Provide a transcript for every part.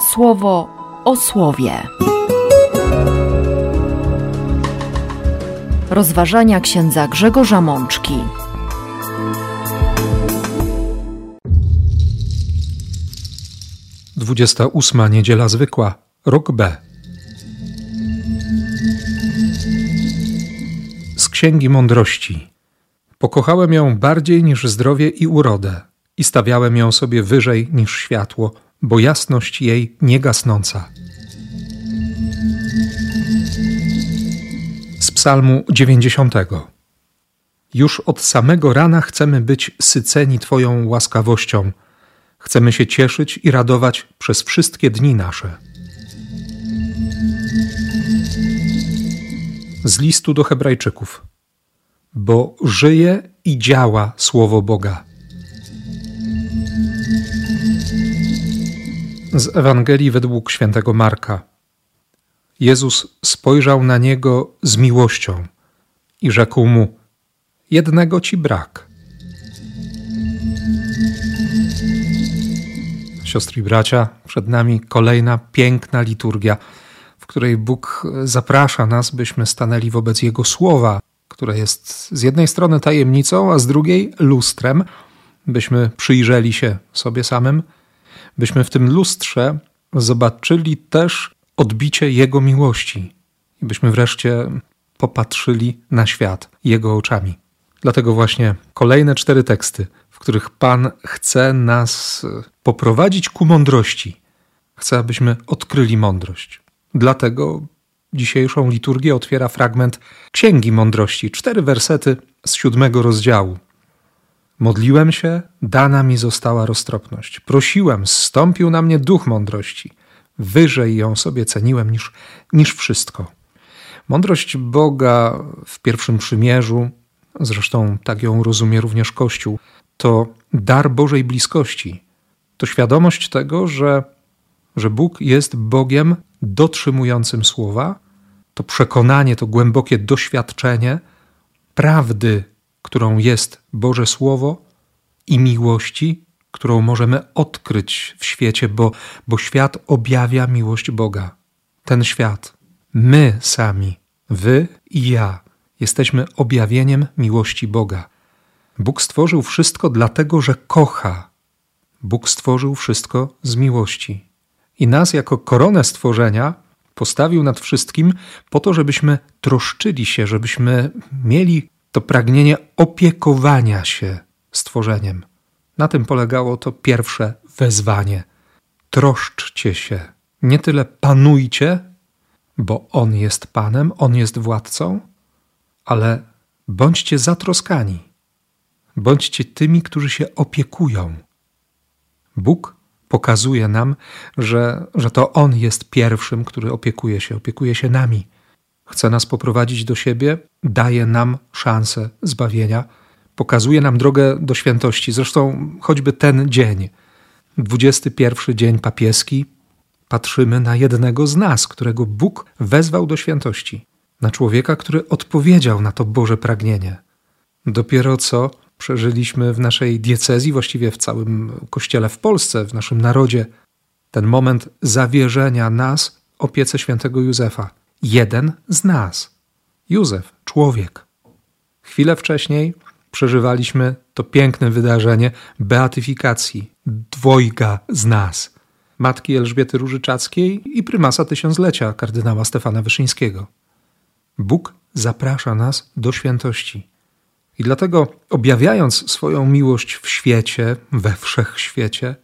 słowo o słowie. Rozważania księdza Grzegorza Mączki. Dwudziesta ósma niedziela zwykła, rok B. Z Księgi Mądrości. Pokochałem ją bardziej niż zdrowie i urodę i stawiałem ją sobie wyżej niż światło, bo jasność jej niegasnąca. Z Psalmu 90. Już od samego rana chcemy być syceni Twoją łaskawością. Chcemy się cieszyć i radować przez wszystkie dni nasze. Z listu do Hebrajczyków. Bo żyje i działa Słowo Boga. Z Ewangelii według świętego Marka. Jezus spojrzał na niego z miłością i rzekł mu: Jednego ci brak. Siostry i bracia, przed nami kolejna piękna liturgia, w której Bóg zaprasza nas, byśmy stanęli wobec Jego słowa, które jest z jednej strony tajemnicą, a z drugiej lustrem, byśmy przyjrzeli się sobie samym byśmy w tym lustrze zobaczyli też odbicie Jego miłości i byśmy wreszcie popatrzyli na świat Jego oczami. Dlatego właśnie kolejne cztery teksty, w których Pan chce nas poprowadzić ku mądrości. Chce, abyśmy odkryli mądrość. Dlatego dzisiejszą liturgię otwiera fragment Księgi Mądrości, cztery wersety z siódmego rozdziału. Modliłem się, dana mi została roztropność. Prosiłem, zstąpił na mnie duch mądrości. Wyżej ją sobie ceniłem niż, niż wszystko. Mądrość Boga w pierwszym przymierzu, zresztą tak ją rozumie również Kościół, to dar Bożej bliskości. To świadomość tego, że, że Bóg jest Bogiem dotrzymującym słowa, to przekonanie, to głębokie doświadczenie prawdy którą jest Boże Słowo i miłości, którą możemy odkryć w świecie, bo, bo świat objawia miłość Boga. Ten świat, my sami, wy i ja, jesteśmy objawieniem miłości Boga. Bóg stworzył wszystko dlatego, że kocha. Bóg stworzył wszystko z miłości. I nas, jako koronę stworzenia, postawił nad wszystkim po to, żebyśmy troszczyli się, żebyśmy mieli to pragnienie opiekowania się stworzeniem. Na tym polegało to pierwsze wezwanie. Troszczcie się, nie tyle panujcie, bo On jest Panem, On jest władcą, ale bądźcie zatroskani. Bądźcie tymi, którzy się opiekują. Bóg pokazuje nam, że, że to On jest pierwszym, który opiekuje się, opiekuje się nami chce nas poprowadzić do siebie, daje nam szansę zbawienia, pokazuje nam drogę do świętości. Zresztą choćby ten dzień, 21 dzień papieski, patrzymy na jednego z nas, którego Bóg wezwał do świętości, na człowieka, który odpowiedział na to Boże pragnienie. Dopiero co przeżyliśmy w naszej diecezji, właściwie w całym kościele w Polsce, w naszym narodzie, ten moment zawierzenia nas opiece świętego Józefa jeden z nas. Józef, człowiek. Chwilę wcześniej przeżywaliśmy to piękne wydarzenie beatyfikacji dwojga z nas. Matki Elżbiety Różyczackiej i prymasa tysiąclecia kardynała Stefana Wyszyńskiego. Bóg zaprasza nas do świętości. I dlatego, objawiając swoją miłość w świecie, we wszechświecie,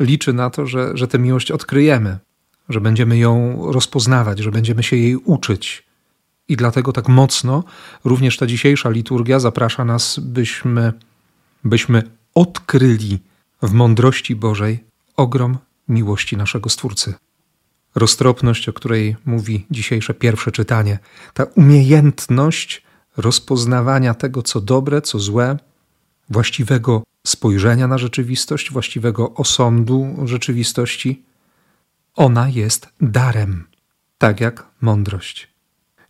liczy na to, że, że tę miłość odkryjemy, że będziemy ją rozpoznawać, że będziemy się jej uczyć. I dlatego tak mocno również ta dzisiejsza liturgia zaprasza nas, byśmy, byśmy odkryli w mądrości Bożej ogrom miłości naszego Stwórcy. Roztropność, o której mówi dzisiejsze pierwsze czytanie, ta umiejętność rozpoznawania tego, co dobre, co złe, właściwego spojrzenia na rzeczywistość, właściwego osądu rzeczywistości, ona jest darem, tak jak mądrość.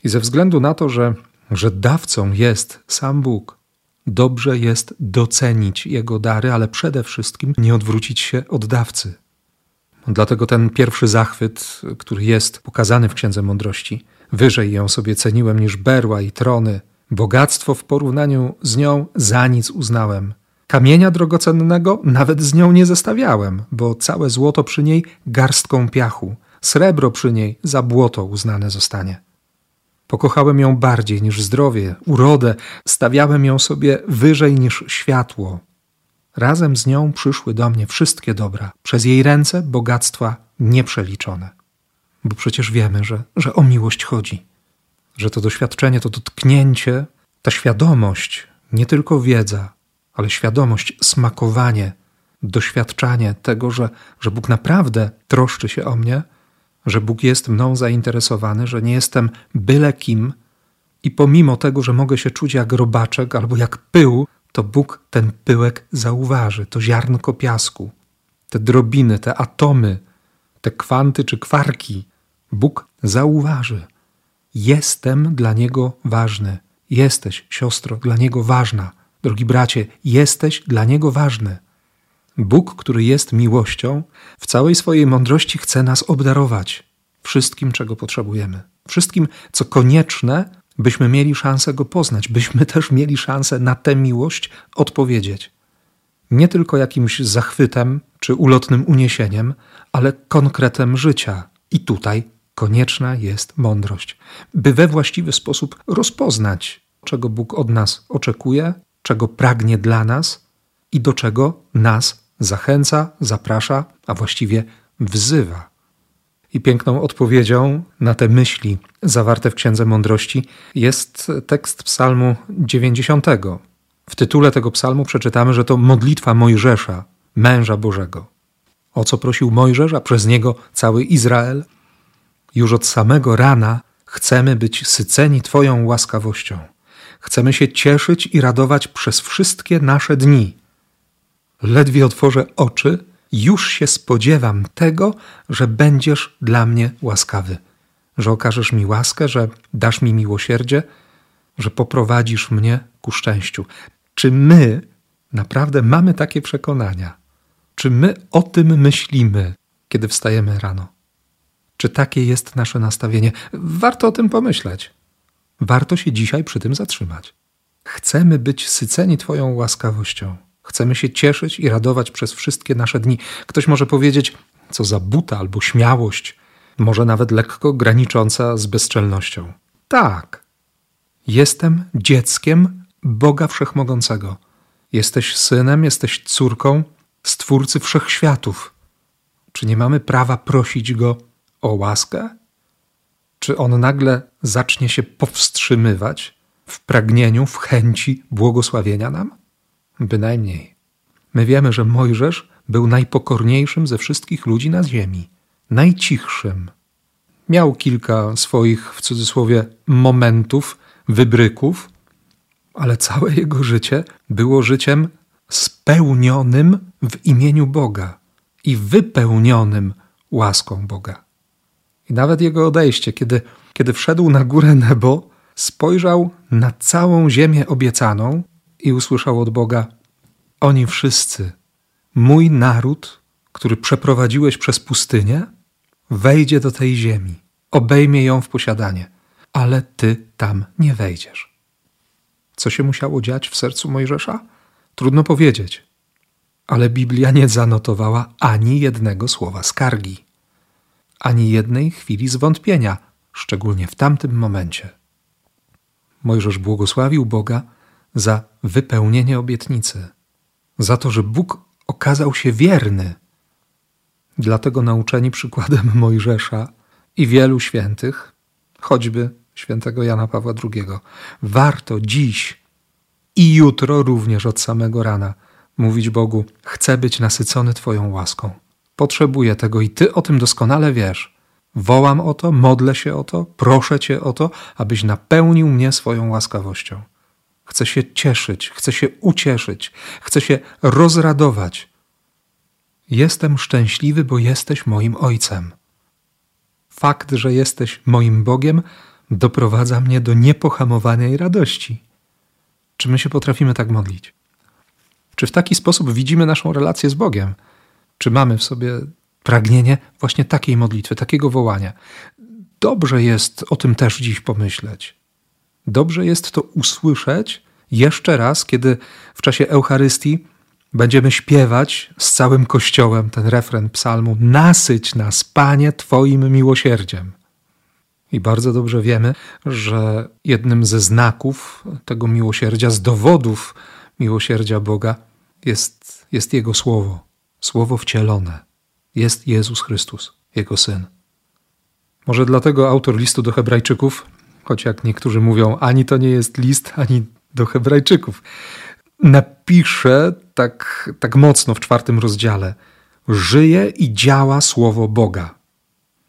I ze względu na to, że, że dawcą jest sam Bóg, dobrze jest docenić Jego dary, ale przede wszystkim nie odwrócić się od dawcy. Dlatego ten pierwszy zachwyt, który jest pokazany w Księdze Mądrości, wyżej ją sobie ceniłem niż berła i trony. Bogactwo w porównaniu z nią za nic uznałem. Kamienia drogocennego nawet z nią nie zestawiałem, bo całe złoto przy niej garstką piachu, srebro przy niej za błoto uznane zostanie. Pokochałem ją bardziej niż zdrowie, urodę, stawiałem ją sobie wyżej niż światło. Razem z nią przyszły do mnie wszystkie dobra, przez jej ręce bogactwa nieprzeliczone. Bo przecież wiemy, że, że o miłość chodzi, że to doświadczenie, to dotknięcie, ta świadomość, nie tylko wiedza, ale świadomość, smakowanie, doświadczanie tego, że, że Bóg naprawdę troszczy się o mnie, że Bóg jest mną zainteresowany, że nie jestem byle kim i pomimo tego, że mogę się czuć jak robaczek albo jak pył, to Bóg ten pyłek zauważy, to ziarnko piasku, te drobiny, te atomy, te kwanty czy kwarki. Bóg zauważy. Jestem dla Niego ważny. Jesteś, siostro, dla Niego ważna. Drogi bracie, jesteś dla Niego ważny. Bóg, który jest miłością, w całej swojej mądrości chce nas obdarować wszystkim, czego potrzebujemy. Wszystkim, co konieczne, byśmy mieli szansę Go poznać, byśmy też mieli szansę na tę miłość odpowiedzieć. Nie tylko jakimś zachwytem czy ulotnym uniesieniem, ale konkretem życia. I tutaj konieczna jest mądrość, by we właściwy sposób rozpoznać, czego Bóg od nas oczekuje, czego pragnie dla nas i do czego nas zachęca, zaprasza, a właściwie wzywa. I piękną odpowiedzią na te myśli zawarte w Księdze Mądrości jest tekst Psalmu 90. W tytule tego psalmu przeczytamy, że to modlitwa Mojżesza, męża Bożego. O co prosił Mojżesz, a przez niego cały Izrael? Już od samego rana chcemy być syceni Twoją łaskawością. Chcemy się cieszyć i radować przez wszystkie nasze dni. Ledwie otworzę oczy, już się spodziewam tego, że będziesz dla mnie łaskawy, że okażesz mi łaskę, że dasz mi miłosierdzie, że poprowadzisz mnie ku szczęściu. Czy my naprawdę mamy takie przekonania? Czy my o tym myślimy, kiedy wstajemy rano? Czy takie jest nasze nastawienie? Warto o tym pomyśleć. Warto się dzisiaj przy tym zatrzymać. Chcemy być syceni Twoją łaskawością. Chcemy się cieszyć i radować przez wszystkie nasze dni. Ktoś może powiedzieć, co za buta albo śmiałość, może nawet lekko granicząca z bezczelnością. Tak, jestem dzieckiem Boga Wszechmogącego. Jesteś synem, jesteś córką Stwórcy Wszechświatów. Czy nie mamy prawa prosić Go o łaskę? Czy On nagle zacznie się powstrzymywać w pragnieniu, w chęci błogosławienia nam? Bynajmniej. My wiemy, że Mojżesz był najpokorniejszym ze wszystkich ludzi na ziemi, najcichszym. Miał kilka swoich, w cudzysłowie, momentów, wybryków, ale całe jego życie było życiem spełnionym w imieniu Boga i wypełnionym łaską Boga. I nawet jego odejście, kiedy, kiedy wszedł na górę nebo, spojrzał na całą ziemię obiecaną i usłyszał od Boga: Oni wszyscy, mój naród, który przeprowadziłeś przez pustynię, wejdzie do tej ziemi, obejmie ją w posiadanie, ale ty tam nie wejdziesz. Co się musiało dziać w sercu Mojżesza? Trudno powiedzieć, ale Biblia nie zanotowała ani jednego słowa skargi, ani jednej chwili zwątpienia, szczególnie w tamtym momencie. Mojżesz błogosławił Boga za wypełnienie obietnicy, za to, że Bóg okazał się wierny. Dlatego nauczeni przykładem Mojżesza i wielu świętych, choćby świętego Jana Pawła II, warto dziś i jutro również od samego rana mówić Bogu: Chcę być nasycony Twoją łaską. Potrzebuję tego i Ty o tym doskonale wiesz. Wołam o to, modlę się o to, proszę Cię o to, abyś napełnił mnie swoją łaskawością. Chcę się cieszyć, chcę się ucieszyć, chcę się rozradować. Jestem szczęśliwy, bo jesteś moim Ojcem. Fakt, że jesteś moim Bogiem, doprowadza mnie do niepohamowanej radości. Czy my się potrafimy tak modlić? Czy w taki sposób widzimy naszą relację z Bogiem? Czy mamy w sobie pragnienie właśnie takiej modlitwy, takiego wołania. Dobrze jest o tym też dziś pomyśleć. Dobrze jest to usłyszeć jeszcze raz, kiedy w czasie Eucharystii będziemy śpiewać z całym Kościołem ten refren psalmu: Nasyć nas, Panie, Twoim miłosierdziem. I bardzo dobrze wiemy, że jednym ze znaków tego miłosierdzia, z dowodów miłosierdzia Boga jest, jest Jego Słowo, Słowo wcielone. Jest Jezus Chrystus, Jego Syn. Może dlatego autor listu do Hebrajczyków, choć jak niektórzy mówią, ani to nie jest list, ani do Hebrajczyków, napisze tak, tak mocno w czwartym rozdziale: Żyje i działa Słowo Boga.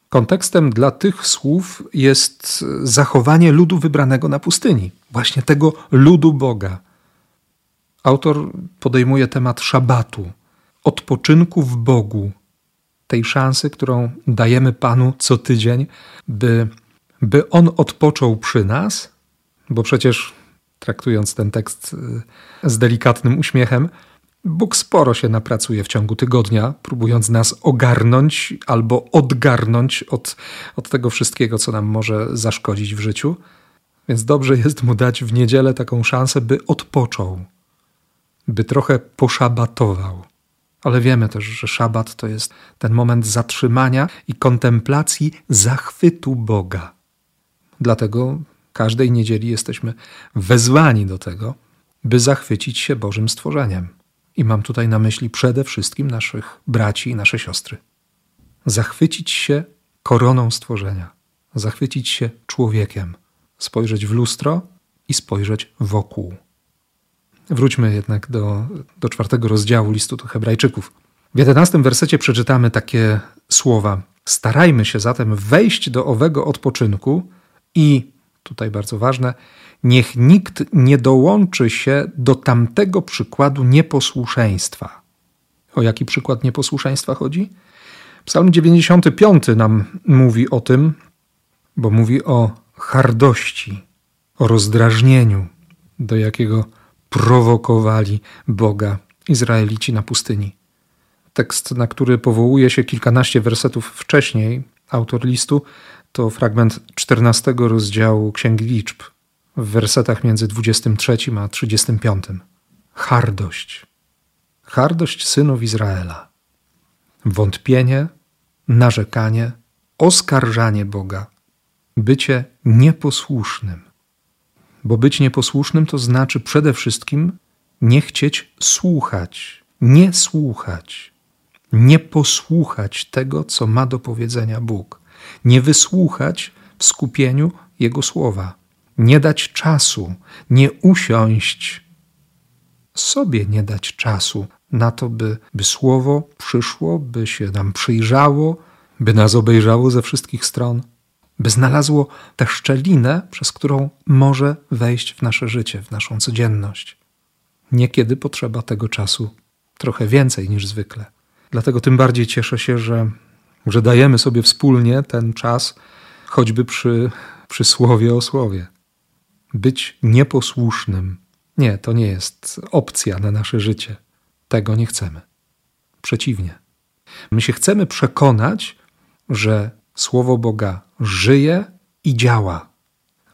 Kontekstem dla tych słów jest zachowanie ludu wybranego na pustyni, właśnie tego ludu Boga. Autor podejmuje temat szabatu, odpoczynku w Bogu, tej szansy, którą dajemy Panu co tydzień, by, by On odpoczął przy nas, bo przecież traktując ten tekst y, z delikatnym uśmiechem, Bóg sporo się napracuje w ciągu tygodnia, próbując nas ogarnąć albo odgarnąć od, od tego wszystkiego, co nam może zaszkodzić w życiu. Więc dobrze jest mu dać w niedzielę taką szansę, by odpoczął, by trochę poszabatował. Ale wiemy też, że szabat to jest ten moment zatrzymania i kontemplacji zachwytu Boga. Dlatego każdej niedzieli jesteśmy wezwani do tego, by zachwycić się Bożym stworzeniem. I mam tutaj na myśli przede wszystkim naszych braci i nasze siostry. Zachwycić się koroną stworzenia, zachwycić się człowiekiem, spojrzeć w lustro i spojrzeć wokół. Wróćmy jednak do, do czwartego rozdziału listu do Hebrajczyków. W jedenastym wersecie przeczytamy takie słowa: Starajmy się zatem wejść do owego odpoczynku i, tutaj bardzo ważne, niech nikt nie dołączy się do tamtego przykładu nieposłuszeństwa. O jaki przykład nieposłuszeństwa chodzi? Psalm 95 nam mówi o tym, bo mówi o hardości, o rozdrażnieniu, do jakiego prowokowali Boga Izraelici na pustyni. Tekst, na który powołuje się kilkanaście wersetów wcześniej, autor listu, to fragment 14 rozdziału Księgi Liczb, w wersetach między 23 a 35. Hardość. Hardość synów Izraela. Wątpienie, narzekanie, oskarżanie Boga, bycie nieposłusznym. Bo być nieposłusznym to znaczy przede wszystkim nie chcieć słuchać, nie słuchać, nie posłuchać tego, co ma do powiedzenia Bóg, nie wysłuchać w skupieniu Jego słowa, nie dać czasu, nie usiąść, sobie nie dać czasu na to, by, by słowo przyszło, by się nam przyjrzało, by nas obejrzało ze wszystkich stron by znalazło tę szczelinę, przez którą może wejść w nasze życie, w naszą codzienność. Niekiedy potrzeba tego czasu trochę więcej niż zwykle. Dlatego tym bardziej cieszę się, że, że dajemy sobie wspólnie ten czas, choćby przy, przy słowie o słowie. Być nieposłusznym. Nie, to nie jest opcja na nasze życie. Tego nie chcemy. Przeciwnie. My się chcemy przekonać, że Słowo Boga żyje i działa.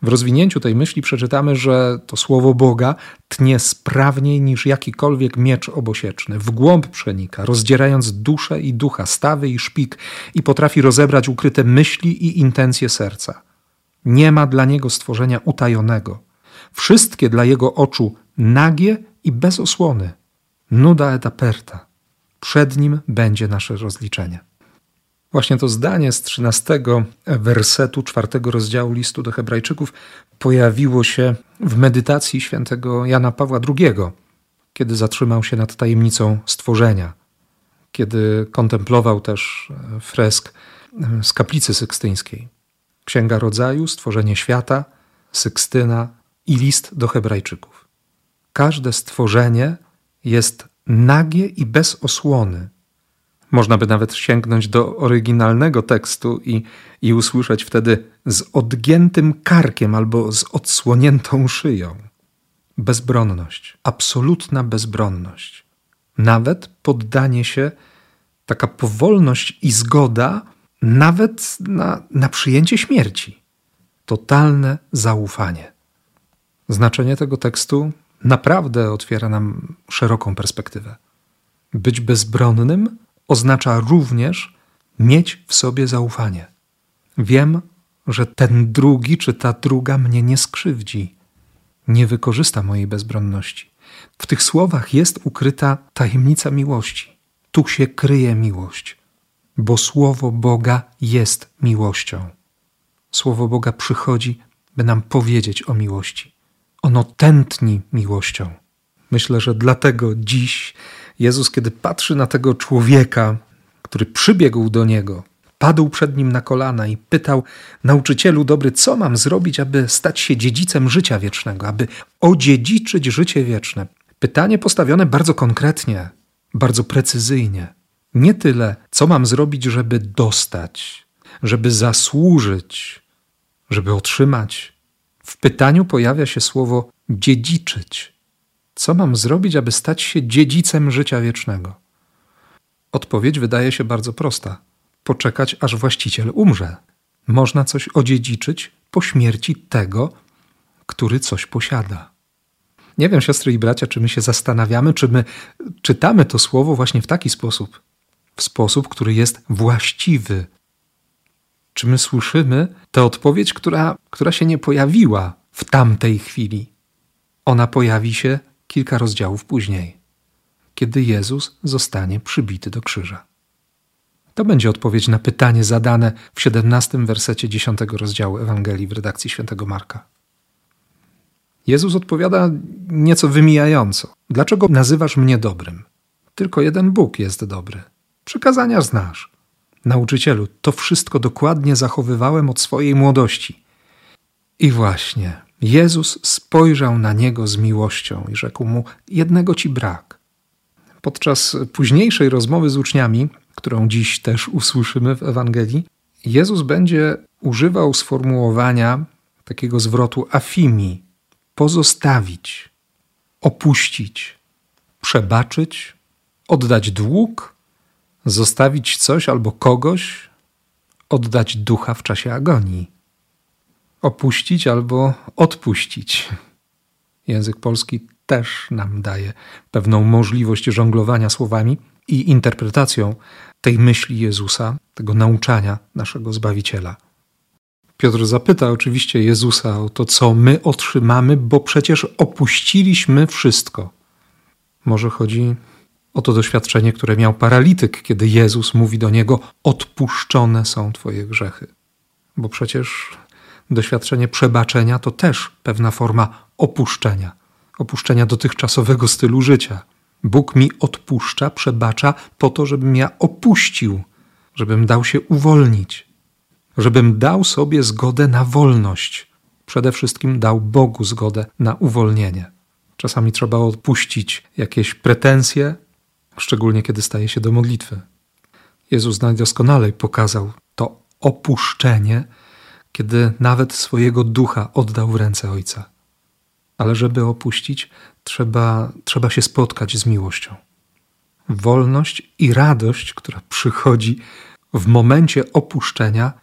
W rozwinięciu tej myśli przeczytamy, że to Słowo Boga tnie sprawniej niż jakikolwiek miecz obosieczny, w głąb przenika, rozdzierając duszę i ducha, stawy i szpik i potrafi rozebrać ukryte myśli i intencje serca. Nie ma dla niego stworzenia utajonego. Wszystkie dla jego oczu nagie i bez osłony. Nuda et aperta. Przed nim będzie nasze rozliczenie. Właśnie to zdanie z 13 wersetu czwartego rozdziału listu do Hebrajczyków pojawiło się w medytacji świętego Jana Pawła II, kiedy zatrzymał się nad tajemnicą stworzenia, kiedy kontemplował też fresk z kaplicy sykstyńskiej. Księga Rodzaju, Stworzenie Świata, Sykstyna i list do Hebrajczyków. Każde stworzenie jest nagie i bez osłony, można by nawet sięgnąć do oryginalnego tekstu i, i usłyszeć wtedy z odgiętym karkiem albo z odsłoniętą szyją. Bezbronność, absolutna bezbronność. Nawet poddanie się Taka powolność i zgoda nawet na, na przyjęcie śmierci. Totalne zaufanie. Znaczenie tego tekstu naprawdę otwiera nam szeroką perspektywę. Być bezbronnym oznacza również mieć w sobie zaufanie. Wiem, że ten drugi czy ta druga mnie nie skrzywdzi, nie wykorzysta mojej bezbronności. W tych słowach jest ukryta tajemnica miłości. Tu się kryje miłość, bo Słowo Boga jest miłością. Słowo Boga przychodzi, by nam powiedzieć o miłości. Ono tętni miłością. Myślę, że dlatego dziś Jezus, kiedy patrzy na tego człowieka, który przybiegł do niego, padł przed nim na kolana i pytał: Nauczycielu dobry, co mam zrobić, aby stać się dziedzicem życia wiecznego, aby odziedziczyć życie wieczne? Pytanie postawione bardzo konkretnie, bardzo precyzyjnie. Nie tyle, co mam zrobić, żeby dostać, żeby zasłużyć, żeby otrzymać. W pytaniu pojawia się słowo dziedziczyć. Co mam zrobić, aby stać się dziedzicem życia wiecznego? Odpowiedź wydaje się bardzo prosta: poczekać, aż właściciel umrze. Można coś odziedziczyć po śmierci tego, który coś posiada. Nie wiem, siostry i bracia, czy my się zastanawiamy, czy my czytamy to słowo właśnie w taki sposób, w sposób, który jest właściwy. Czy my słyszymy tę odpowiedź, która, która się nie pojawiła w tamtej chwili? Ona pojawi się kilka rozdziałów później, kiedy Jezus zostanie przybity do krzyża. To będzie odpowiedź na pytanie zadane w 17 wersecie 10 rozdziału Ewangelii w redakcji świętego Marka. Jezus odpowiada nieco wymijająco. Dlaczego nazywasz mnie dobrym? Tylko jeden Bóg jest dobry. Przykazania znasz. Nauczycielu, to wszystko dokładnie zachowywałem od swojej młodości. I właśnie, Jezus spojrzał na niego z miłością i rzekł mu: Jednego ci brak. Podczas późniejszej rozmowy z uczniami, którą dziś też usłyszymy w Ewangelii, Jezus będzie używał sformułowania takiego zwrotu afimi, pozostawić, opuścić, przebaczyć, oddać dług, zostawić coś albo kogoś, oddać ducha w czasie agonii, opuścić albo odpuścić. Język polski też nam daje pewną możliwość żonglowania słowami i interpretacją tej myśli Jezusa, tego nauczania naszego Zbawiciela. Piotr zapyta oczywiście Jezusa o to, co my otrzymamy, bo przecież opuściliśmy wszystko. Może chodzi o to doświadczenie, które miał paralityk, kiedy Jezus mówi do niego: Odpuszczone są Twoje grzechy. Bo przecież doświadczenie przebaczenia to też pewna forma opuszczenia, opuszczenia dotychczasowego stylu życia. Bóg mi odpuszcza, przebacza po to, żebym ja opuścił, żebym dał się uwolnić żebym dał sobie zgodę na wolność. Przede wszystkim dał Bogu zgodę na uwolnienie. Czasami trzeba odpuścić jakieś pretensje, szczególnie kiedy staje się do modlitwy. Jezus najdoskonalej pokazał to opuszczenie, kiedy nawet swojego ducha oddał w ręce Ojca. Ale żeby opuścić, trzeba, trzeba się spotkać z miłością. Wolność i radość, która przychodzi w momencie opuszczenia,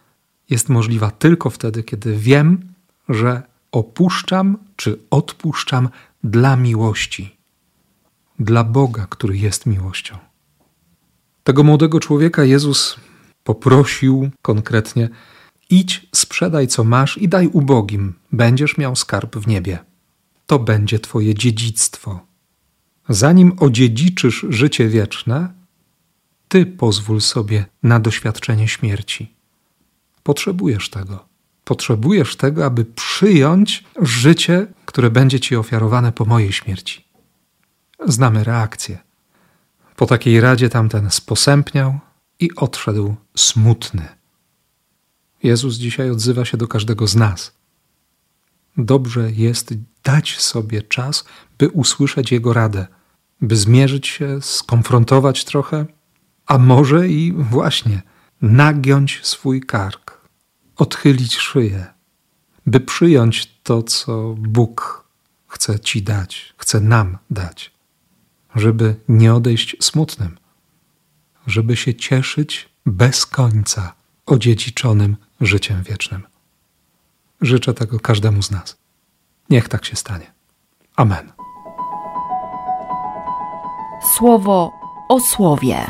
jest możliwa tylko wtedy, kiedy wiem, że opuszczam czy odpuszczam dla miłości, dla Boga, który jest miłością. Tego młodego człowieka Jezus poprosił konkretnie: idź, sprzedaj co masz i daj ubogim, będziesz miał skarb w niebie. To będzie Twoje dziedzictwo. Zanim odziedziczysz życie wieczne, Ty pozwól sobie na doświadczenie śmierci. Potrzebujesz tego. Potrzebujesz tego, aby przyjąć życie, które będzie ci ofiarowane po mojej śmierci. Znamy reakcję. Po takiej radzie tamten sposępniał i odszedł smutny. Jezus dzisiaj odzywa się do każdego z nas. Dobrze jest dać sobie czas, by usłyszeć Jego radę, by zmierzyć się, skonfrontować trochę, a może i właśnie nagiąć swój kark, odchylić szyję, by przyjąć to, co Bóg chce Ci dać, chce nam dać, żeby nie odejść smutnym. żeby się cieszyć bez końca odziedziczonym życiem wiecznym. Życzę tego każdemu z nas. Niech tak się stanie. Amen. Słowo o słowie.